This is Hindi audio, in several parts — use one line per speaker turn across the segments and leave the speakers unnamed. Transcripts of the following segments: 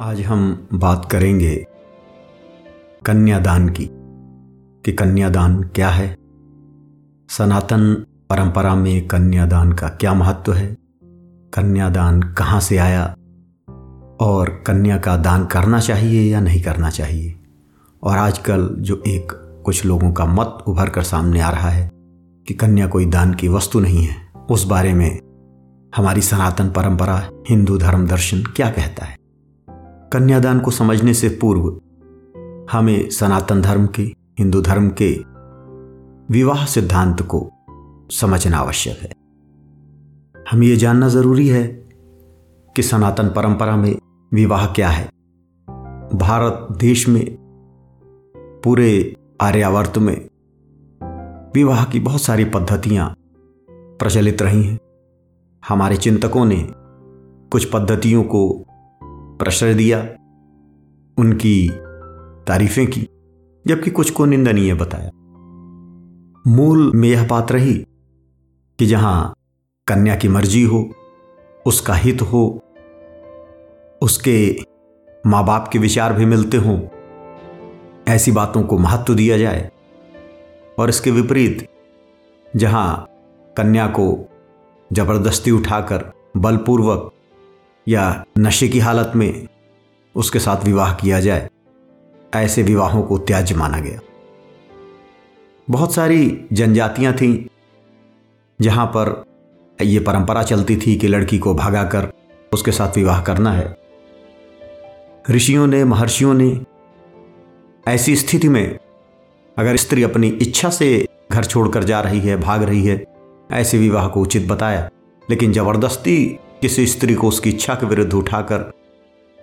आज हम बात करेंगे कन्यादान की, कि कन्यादान क्या है? सनातन परंपरा में कन्यादान का क्या महत्व है? कन्यादान कहाँ से आया? और कन्या का दान करना चाहिए या नहीं करना चाहिए? और आजकल जो एक कुछ लोगों का मत उभर कर सामने आ रहा है कि कन्या कोई दान की वस्तु नहीं है, उस बारे में हमारी सनातन परंपरा हिंदू धर्म दर्शन क्या कहता है? कन्यादान को समझने से पूर्व हमें सनातन धर्म के, हिंदू धर्म के विवाह सिद्धांत को समझना आवश्यक है। हमें यह जानना ज़रूरी है कि सनातन परंपरा में विवाह क्या है। भारत देश में, पूरे आर्यावर्त में विवाह की बहुत सारी पद्धतियाँ प्रचलित रही हैं। हमारे चिंतकों ने कुछ पद्धतियों को प्रश्रय दिया, उनकी तारीफें की, जबकि कुछ को निंदनीय बताया। मूल में यह बात रही कि जहाँ कन्या की मर्ज़ी हो, उसका हित हो, उसके माँ बाप के विचार भी मिलते हों, ऐसी बातों को महत्व दिया जाए, और इसके विपरीत जहाँ कन्या को ज़बरदस्ती उठाकर बलपूर्वक या नशे की हालत में उसके साथ विवाह किया जाए, ऐसे विवाहों को त्याज्य माना गया। बहुत सारी जनजातियाँ थीं, जहाँ पर यह परंपरा चलती थी कि लड़की को भगाकर उसके साथ विवाह करना है। ऋषियों ने, महर्षियों ने ऐसी स्थिति में अगर स्त्री अपनी इच्छा से घर छोड़कर जा रही है, भाग रही है, ऐसे विवाह को उचित बताया, लेकिन ज़बरदस्ती किसी स्त्री को उसकी इच्छा के विरुद्ध उठाकर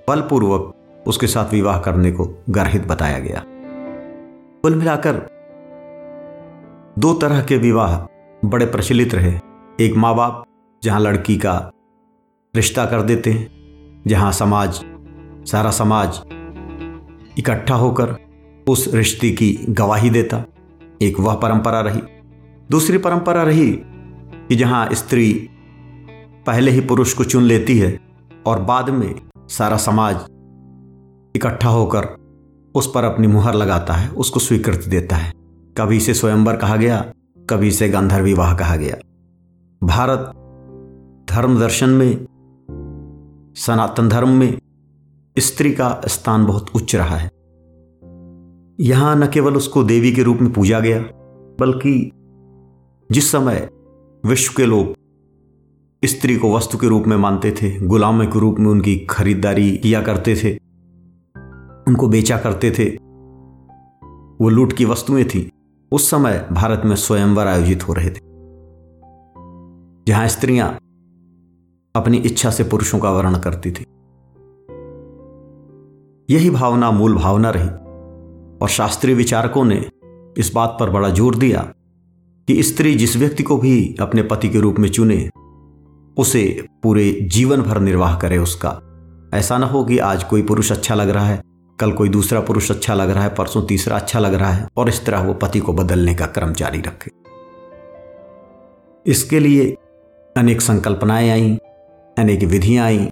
बलपूर्वक उसके साथ विवाह करने को गर्हित बताया गया। कुल मिलाकर दो तरह के विवाह बड़े प्रचलित रहे। एक माँ बाप जहाँ लड़की का रिश्ता कर देते हैं, जहाँ समाज, सारा समाज इकट्ठा होकर उस रिश्ते की गवाही देता। एक वह परंपरा रही। दूसरी परंपरा रही कि जहाँ स्त्री पहले ही पुरुष को चुन लेती है और बाद में सारा समाज इकट्ठा होकर उस पर अपनी मुहर लगाता है, उसको स्वीकृति देता है। कभी इसे स्वयंवर कहा गया, कभी इसे गांधर विवाह कहा गया। भारत धर्म दर्शन में, सनातन धर्म में स्त्री का स्थान बहुत उच्च रहा है। यहाँ न केवल उसको देवी के रूप में पूजा गया, बल्कि जिस समय विश्व के लोग स्त्री को वस्तु के रूप में मानते थे, गुलाम के रूप में उनकी खरीदारी किया करते थे, उनको बेचा करते थे। वो लूट की वस्तुएँ थी। उस समय भारत में स्वयंवर आयोजित हो रहे थे। जहाँ स्त्रियाँ अपनी इच्छा से पुरुषों का वर्ण करती थी। यही भावना मूल भावना रही और शास्त्रीय विचारकों ने इस बात पर बड़ा ज़ोर दिया कि स्त्री जिस व्यक्ति को भी अपने पति के रूप में चुने उसे पूरे जीवन भर निर्वाह करे उसका। ऐसा ना हो कि आज कोई पुरुष अच्छा लग रहा है, कल कोई दूसरा पुरुष अच्छा लग रहा है, परसों तीसरा अच्छा लग रहा है, और इस तरह वो पति को बदलने का क्रम जारी रखे। इसके लिए अनेक संकल्पनाएँ आई, अनेक विधियाँ आई,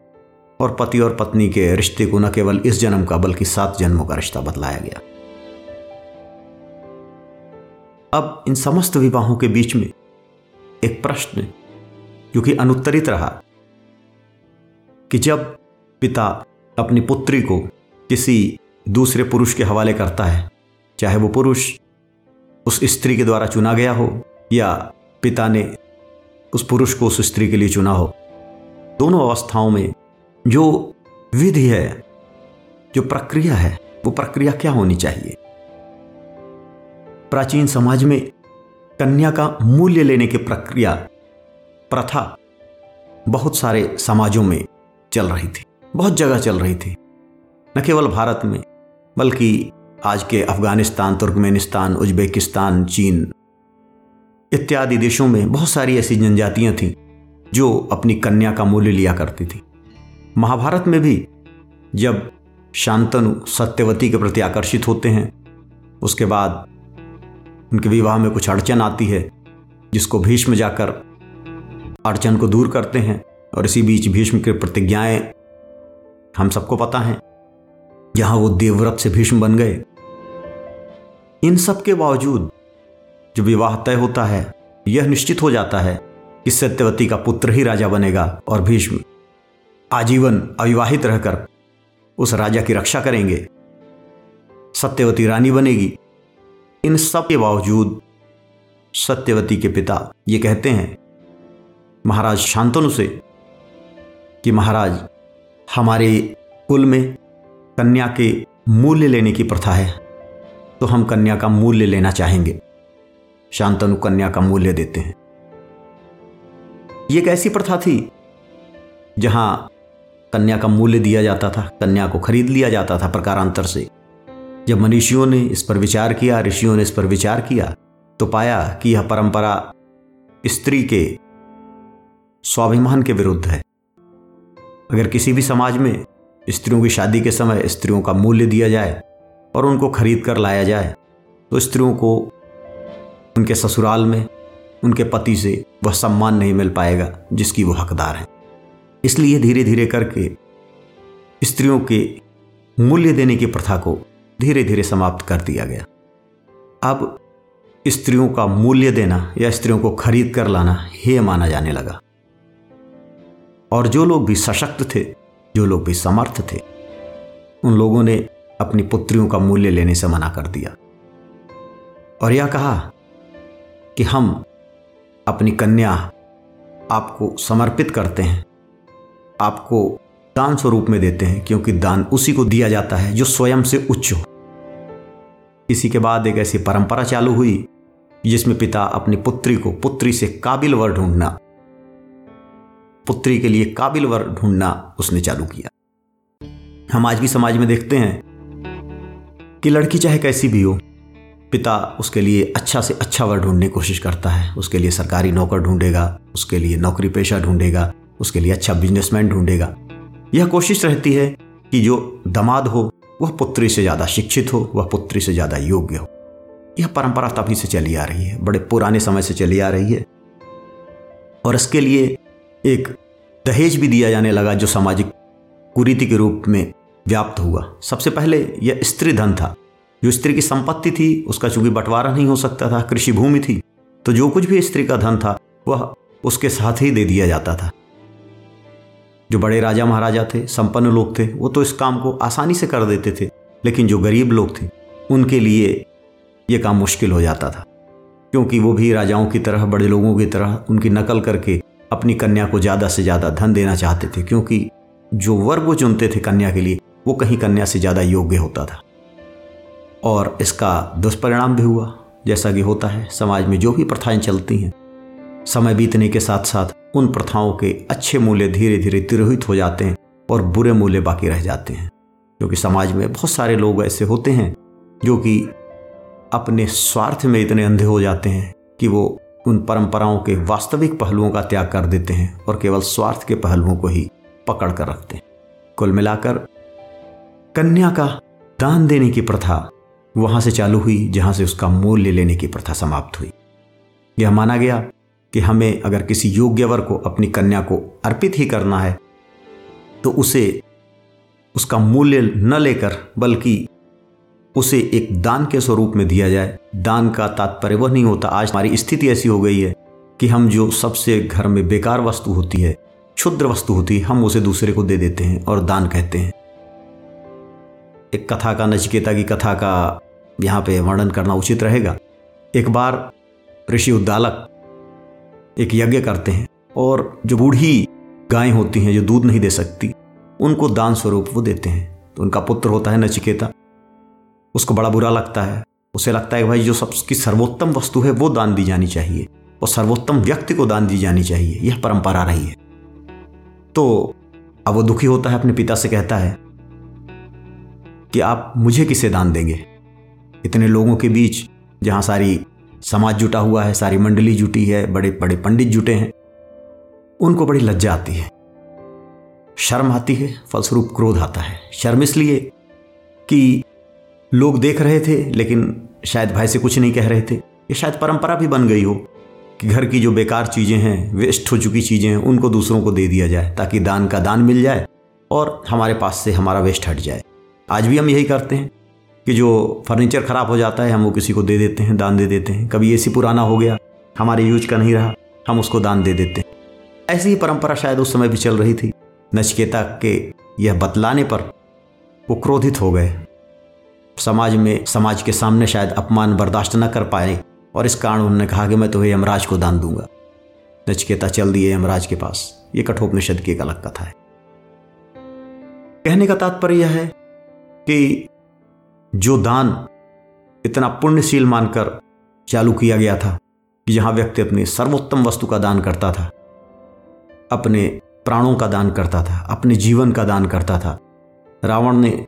और पति और पत्नी के रिश्ते को न केवल इस जन्म का, बल्कि सात जन्मों का रिश्ता बदलाया गया। अब इन समस्त विवाहों के बीच में एक प्रश्न जो कि अनुत्तरित रहा कि जब पिता अपनी पुत्री को किसी दूसरे पुरुष के हवाले करता है, चाहे वो पुरुष उस स्त्री के द्वारा चुना गया हो या पिता ने उस पुरुष को उस स्त्री के लिए चुना हो, दोनों अवस्थाओं में जो विधि है, जो प्रक्रिया है, वो प्रक्रिया क्या होनी चाहिए? प्राचीन समाज में कन्या का मूल्य लेने की प्रक्रिया प्रथा बहुत सारे समाजों में चल रही थी। बहुत जगह चल रही थी। न केवल भारत में, बल्कि आज के अफ़गानिस्तान, तुर्कमेनिस्तान, उज्बेकिस्तान, चीन इत्यादि देशों में बहुत सारी ऐसी जनजातियाँ थीं जो अपनी कन्या का मूल्य लिया करती थी। महाभारत में भी जब शांतनु सत्यवती के प्रति आकर्षित होते हैं, उसके बाद उनके विवाह में कुछ अड़चन आती है, जिसको भीष्म जाकर अड़चन को दूर करते हैं और इसी बीच भीष्म की प्रतिज्ञाएँ हम सबको पता है। जहाँ वो देवव्रत से भीष्म बन गए। इन सब के बावजूद जो विवाह तय होता है, यह निश्चित हो जाता है कि सत्यवती का पुत्र ही राजा बनेगा और भीष्म आजीवन अविवाहित रहकर उस राजा की रक्षा करेंगे। सत्यवती रानी बनेगी। इन सब के बावजूद सत्यवती के पिता ये कहते हैं महाराज शांतनु से कि महाराज, हमारे कुल में कन्या के मूल्य लेने की प्रथा है तो हम कन्या का मूल्य लेना चाहेंगे। शांतनु कन्या का मूल्य देते हैं। ये एक ऐसी प्रथा थी, जहाँ कन्या का मूल्य दिया जाता था, कन्या को खरीद लिया जाता था प्रकारांतर से। जब मनीषियों ने इस पर विचार किया, ऋषियों ने इस पर विचार किया तो पाया कि यह परंपरा स्त्री के स्वाभिमान के विरुद्ध है। अगर किसी भी समाज में स्त्रियों की शादी के समय स्त्रियों का मूल्य दिया जाए और उनको खरीद कर लाया जाए तो स्त्रियों को उनके ससुराल में उनके पति से वह सम्मान नहीं मिल पाएगा, जिसकी वो हकदार है। इसलिए धीरे धीरे करके स्त्रियों के मूल्य देने की प्रथा को धीरे धीरे समाप्त कर दिया गया। अब स्त्रियों का मूल्य देना या स्त्रियों को खरीद कर लाना हे माना जाने लगा। और जो लोग भी सशक्त थे, जो लोग भी समर्थ थे, उन लोगों ने अपनी पुत्रियों का मूल्य लेने से मना कर दिया। और यह कहा कि हम अपनी कन्या आपको समर्पित करते हैं, आपको दान स्वरूप में देते हैं, क्योंकि दान उसी को दिया जाता है जो स्वयं से उच्च हो। इसी के बाद एक ऐसी परंपरा चालू हुई जिसमें पिता अपनी पुत्री को पुत्री से काबिल वर ढूंढना पुत्री के लिए काबिल वर ढूंढना उसने चालू किया। हम आज भी समाज में देखते हैं कि लड़की चाहे कैसी भी हो, पिता उसके लिए अच्छा से अच्छा वर ढूँढने की कोशिश करता है। उसके लिए सरकारी नौकर ढूंढेगा, उसके लिए नौकरी पेशा ढूंढेगा, उसके लिए अच्छा बिजनेसमैन ढूंढेगा। यह कोशिश रहती है कि जो दमाद हो, वह पुत्री से ज़्यादा शिक्षित हो, वह पुत्री से ज़्यादा योग्य हो। यह परंपरा तभी से चली आ रही है, बड़े पुराने समय से चली आ रही है। और इसके लिए एक दहेज भी दिया जाने लगा जो सामाजिक कुरीति के रूप में व्याप्त हुआ। सबसे पहले यह स्त्री धन था। जो स्त्री की संपत्ति थी, उसका चूँकि बंटवारा नहीं हो सकता था, कृषि भूमि थी तो जो कुछ भी स्त्री का धन था, वह उसके साथ ही दे दिया जाता था। जो बड़े राजा महाराजा थे, संपन्न लोग थे, वो तो इस काम को आसानी से कर देते थे, लेकिन जो गरीब लोग थे, उनके लिए ये काम मुश्किल हो जाता था। क्योंकि वो भी राजाओं की तरह, बड़े लोगों की तरह उनकी नकल करके अपनी कन्या को ज़्यादा से ज़्यादा धन देना चाहते थे, क्योंकि जो वर्ग वो चुनते थे कन्या के लिए, वो कहीं कन्या से ज़्यादा योग्य होता था। और इसका दुष्परिणाम भी हुआ, जैसा कि होता है, समाज में जो भी प्रथाएँ चलती हैं, समय बीतने के साथ साथ उन प्रथाओं के अच्छे मूल्य धीरे धीरे तिरोहित हो जाते हैं और बुरे मूल्य बाकी रह जाते हैं। क्योंकि समाज में बहुत सारे लोग ऐसे होते हैं, जो कि अपने स्वार्थ में इतने अंधे हो जाते हैं कि वो उन परंपराओं के वास्तविक पहलुओं का त्याग कर देते हैं और केवल स्वार्थ के पहलुओं को ही पकड़ कर रखते हैं। कुल मिलाकर, कन्या का दान देने की प्रथा वहाँ से चालू हुई, जहाँ से उसका मूल्य लेने की प्रथा समाप्त हुई। यह माना गया कि हमें अगर किसी योग्य वर को अपनी कन्या को अर्पित ही करना है तो उसे उसका मूल्य न लेकर, बल्कि उसे एक दान के स्वरूप में दिया जाए। दान का तात्पर्य वह नहीं होता, आज हमारी स्थिति ऐसी हो गई है कि हम जो सबसे घर में बेकार वस्तु होती है, क्षुद्र वस्तु होती है, हम उसे दूसरे को दे देते हैं और दान कहते हैं। एक कथा का नचिकेता की कथा का यहाँ पे वर्णन करना उचित रहेगा। एक बार ऋषि उद्दालक एक यज्ञ करते हैं और जो बूढ़ी गायें होती हैं, जो दूध नहीं दे सकती, उनको दान स्वरूप वो देते हैं। तो उनका पुत्र होता है नचिकेता। उसको बड़ा बुरा लगता है। उसे लगता है भाई जो सबकी सर्वोत्तम वस्तु है, वो दान दी जानी चाहिए। और सर्वोत्तम व्यक्ति को दान दी जानी चाहिए। यह परंपरा रही है। तो अब वो दुखी होता है, अपने पिता से कहता है कि आप मुझे किसे दान देंगे? इतने लोगों के बीच जहाँ सारी समाज जुटा हुआ है, सारी मंडली जुटी है, बड़े बड़े पंडित जुटे हैं, उनको बड़ी लज्जा आती है। शर्म आती है, फलस्वरूप क्रोध आता है। शर्म इसलिए कि लोग देख रहे थे, लेकिन शायद भाई से कुछ नहीं कह रहे थे। ये शायद परंपरा भी बन गई हो कि घर की जो बेकार चीज़ें हैं, वेस्ट हो चुकी चीज़ें हैं, उनको दूसरों को दे दिया जाए, ताकि दान का दान मिल जाए और हमारे पास से हमारा वेस्ट हट जाए। आज भी हम यही करते हैं कि जो फर्नीचर ख़राब हो जाता है, हम वो किसी को दे देते हैं, दान दे देते हैं। कभी एसी पुराना हो गया, हमारे यूज़ का नहीं रहा, हम उसको दान दे देते हैं। ऐसी ही परंपरा शायद उस समय भी चल रही थी। नचकेता के यह बतलाने पर वो क्रोधित हो गए। समाज में, समाज के सामने शायद अपमान बर्दाश्त न कर पाए और इस कारण उन्होंने कहा कि मैं तुम्हें यमराज को दान दूँगा। नचकेता, चल दिए यमराज के पास। ये कठोपनिषद की एक अलग कथा है। कहने का तात्पर्य यह है कि जो दान इतना पुण्यशील मानकर चालू किया गया था कि जहाँ व्यक्ति अपनी सर्वोत्तम वस्तु का दान करता था, अपने प्राणों का दान करता था, अपने जीवन का दान करता था, रावण ने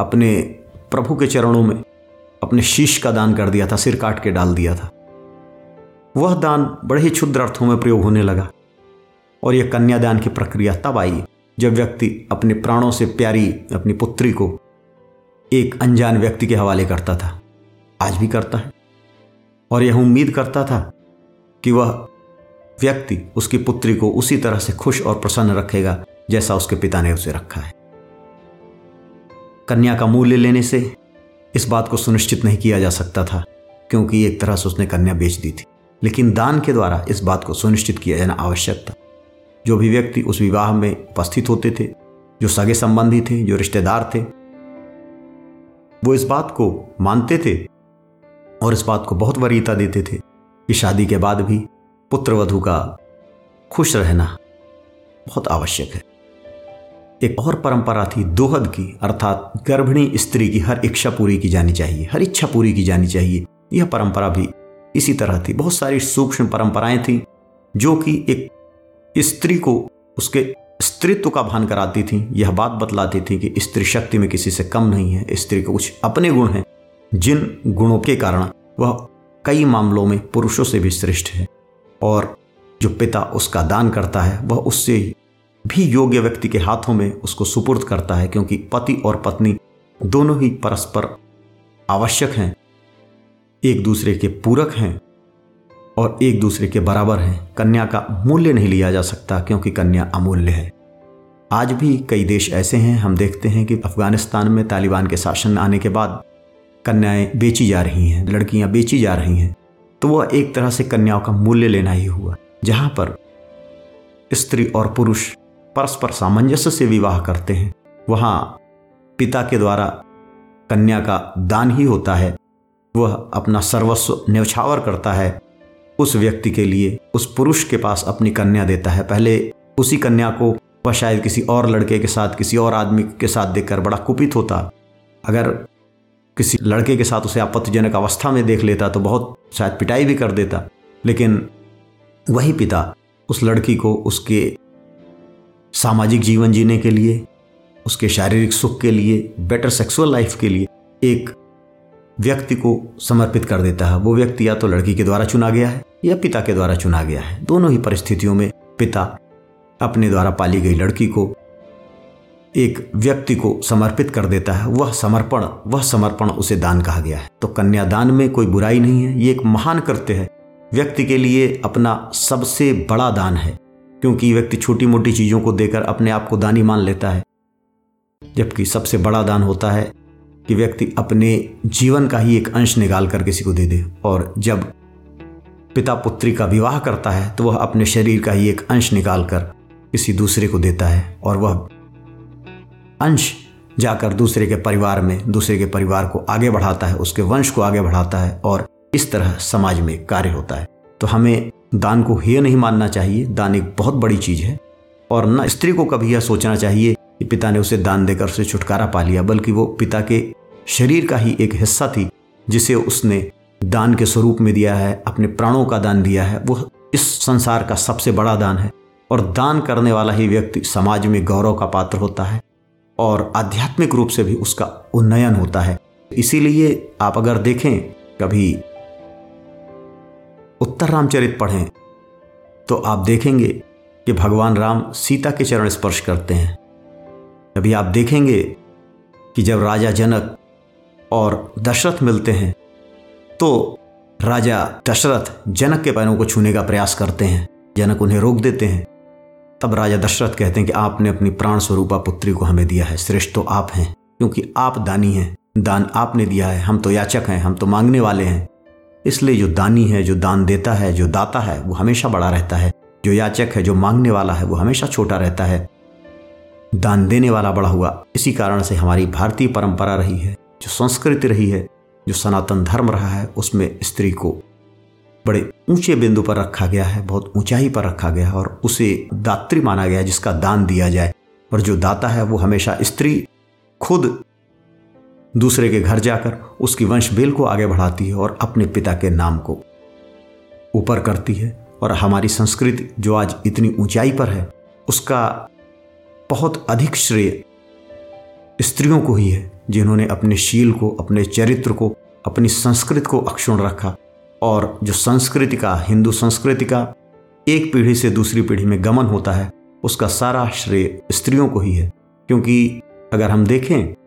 अपने प्रभु के चरणों में अपने शीश का दान कर दिया था, सिर काट के डाल दिया था। वह दान बड़े ही क्षुद्र अर्थों में प्रयोग होने लगा और यह कन्यादान की प्रक्रिया तब आई जब व्यक्ति अपने प्राणों से प्यारी अपनी पुत्री को एक अनजान व्यक्ति के हवाले करता था। आज भी करता है और यह उम्मीद करता था कि वह व्यक्ति उसकी पुत्री को उसी तरह से खुश और प्रसन्न रखेगा जैसा उसके पिता ने उसे रखा है। कन्या का मूल्य लेने से इस बात को सुनिश्चित नहीं किया जा सकता था, क्योंकि एक तरह से उसने कन्या बेच दी थी। लेकिन दान के द्वारा इस बात को सुनिश्चित किया जाना आवश्यक था। जो भी व्यक्ति उस विवाह में उपस्थित होते थे, जो सगे संबंधी थे, जो रिश्तेदार थे, वो इस बात को मानते थे और इस बात को बहुत वरीयता देते थे कि शादी के बाद भी पुत्र वधु का खुश रहना बहुत आवश्यक है। एक और परंपरा थी दोहद की, अर्थात गर्भिणी स्त्री की हर इच्छा पूरी की जानी चाहिए, हर इच्छा पूरी की जानी चाहिए। यह परंपरा भी इसी तरह थी। बहुत सारी सूक्ष्म परंपराएँ थी, जो कि एक स्त्री को उसके स्त्रीत्व का भान कराती थी। यह बात बतलाती थी कि स्त्री शक्ति में किसी से कम नहीं है, स्त्री के कुछ अपने गुण हैं, जिन गुणों के कारण वह कई मामलों में पुरुषों से भी श्रेष्ठ है और जो पिता उसका दान करता है, वह उससे भी योग्य व्यक्ति के हाथों में उसको सुपुर्द करता है क्योंकि पति और पत्नी दोनों ही परस्पर आवश्यक हैं, एक दूसरे के पूरक हैं और एक दूसरे के बराबर हैं। कन्या का मूल्य नहीं लिया जा सकता क्योंकि कन्या अमूल्य है। आज भी कई देश ऐसे हैं, हम देखते हैं कि अफ़गानिस्तान में तालिबान के शासन आने के बाद कन्याएँ बेची जा रही हैं, लड़कियाँ बेची जा रही हैं। तो वह एक तरह से कन्याओं का मूल्य लेना ही हुआ, जहाँ पर स्त्री और पुरुष परस्पर सामंजस्य से विवाह करते हैं। वहाँ पिता के द्वारा कन्या का दान ही होता है। वह अपना सर्वस्व न्यौछावर करता है। उस व्यक्ति के लिए उस पुरुष के पास अपनी कन्या देता है। पहले उसी कन्या को वह शायद किसी और लड़के के साथ, किसी और आदमी के साथ देखकर बड़ा कुपित होता। अगर किसी लड़के के साथ उसे आपत्तिजनक अवस्था में देख लेता तो बहुत शायद पिटाई भी कर देता। लेकिन वही पिता उस लड़की को उसके सामाजिक जीवन जीने के लिए, उसके शारीरिक सुख के लिए बेटर सेक्सुअल लाइफ के लिए एक व्यक्ति को समर्पित कर देता है। वो व्यक्ति या तो लड़की के द्वारा चुना गया है या पिता के द्वारा चुना गया है। दोनों ही परिस्थितियों में पिता अपने द्वारा पाली गई लड़की को एक व्यक्ति को समर्पित कर देता है। वह समर्पण वह समर्पण उसे दान कहा गया है। तो कन्यादान में कोई बुराई नहीं है। ये एक महान कृत्य है। व्यक्ति के लिए अपना सबसे बड़ा दान है। क्योंकि व्यक्ति छोटी मोटी चीज़ों को देकर अपने आप को दानी मान लेता है। जबकि सबसे बड़ा दान होता है कि व्यक्ति अपने जीवन का ही एक अंश निकाल कर किसी को दे दे और जब पिता पुत्री का विवाह करता है तो वह अपने शरीर का ही एक अंश निकाल कर किसी दूसरे को देता है और वह अंश जाकर दूसरे के परिवार में, दूसरे के परिवार को आगे बढ़ाता है, उसके वंश को आगे बढ़ाता है और इस तरह समाज में कार्य होता है। तो हमें दान को हेय नहीं मानना चाहिए। दान एक बहुत बड़ी चीज़ है। और न स्त्री को कभी यह सोचना चाहिए कि पिता ने उसे दान देकर उसे छुटकारा पा लिया, बल्कि वो पिता के शरीर का ही एक हिस्सा थी, जिसे उसने दान के स्वरूप में दिया है, अपने प्राणों का दान दिया है। वो इस संसार का सबसे बड़ा दान है। और दान करने वाला ही व्यक्ति समाज में गौरव का पात्र होता है और आध्यात्मिक रूप से भी उसका उन्नयन होता है। इसीलिए आप अगर देखें, कभी उत्तर रामचरित पढ़ें तो आप देखेंगे कि भगवान राम सीता के चरण स्पर्श करते हैं। अभी आप देखेंगे कि जब राजा जनक और दशरथ मिलते हैं तो राजा दशरथ जनक के पैरों को छूने का प्रयास करते हैं। जनक उन्हें रोक देते हैं। तब राजा दशरथ कहते हैं कि आपने अपनी प्राण स्वरूपा पुत्री को हमें दिया है। श्रेष्ठ तो आप हैं, क्योंकि आप दानी हैं। दान आपने दिया है। हम तो याचक हैं, हम तो मांगने वाले हैं। इसलिए जो दानी है, जो दान देता है, जो दाता है, वो हमेशा बड़ा रहता है। जो याचक है, जो मांगने वाला है, वो हमेशा छोटा रहता है। दान देने वाला बड़ा हुआ, इसी कारण से हमारी भारतीय परंपरा रही है, जो संस्कृति रही है, जो सनातन धर्म रहा है, उसमें स्त्री को बड़े ऊँचे बिंदु पर रखा गया है, बहुत ऊंचाई पर रखा गया है और उसे दात्री माना गया है, जिसका दान दिया जाए। और जो दाता है, वो हमेशा स्त्री खुद दूसरे के घर जाकर उसकी वंश बेल को आगे बढ़ाती है और अपने पिता के नाम को ऊपर करती है। और हमारी संस्कृति जो आज इतनी ऊंचाई पर है, उसका बहुत अधिक श्रेय स्त्रियों को ही है, जिन्होंने अपने शील को, अपने चरित्र को, अपनी संस्कृति को अक्षुण रखा। और जो संस्कृति का, हिंदू संस्कृति का एक पीढ़ी से दूसरी पीढ़ी में गमन होता है, उसका सारा श्रेय स्त्रियों को ही है। क्योंकि अगर हम देखें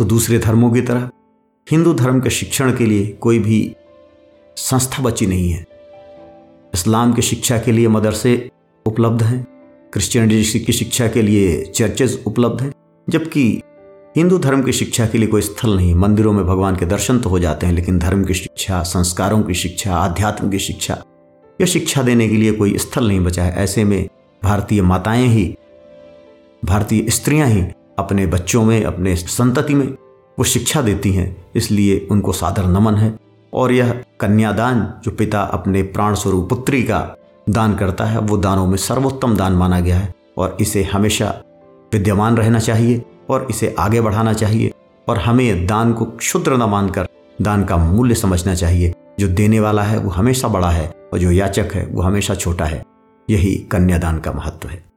तो दूसरे धर्मों की तरह। हिंदू धर्म के शिक्षण के लिए कोई भी संस्था बची नहीं है। इस्लाम की शिक्षा के लिए मदरसे उपलब्ध हैं। क्रिश्चियनिटी की शिक्षा के लिए चर्चेज उपलब्ध हैं। जबकि हिंदू धर्म की शिक्षा के लिए कोई स्थल नहीं। मंदिरों में भगवान के दर्शन तो हो जाते हैं, लेकिन धर्म की शिक्षा, संस्कारों की शिक्षा, आध्यात्म की शिक्षा या शिक्षा देने के लिए कोई स्थल नहीं बचा है। ऐसे में भारतीय माताएँ ही, भारतीय स्त्रियाँ ही अपने बच्चों में, अपने संतति में वो शिक्षा देती हैं, इसलिए उनको सादर नमन है। और यह कन्यादान जो पिता अपने प्राण स्वरूप पुत्री का दान करता है, वो दानों में सर्वोत्तम दान माना गया है। और इसे हमेशा विद्यमान रहना चाहिए और इसे आगे बढ़ाना चाहिए और हमें दान को क्षुद्र न मानकर दान का मूल्य समझना चाहिए। जो देने वाला है, वो हमेशा बड़ा है और जो याचक है, वो हमेशा छोटा है। यही कन्यादान का महत्व है।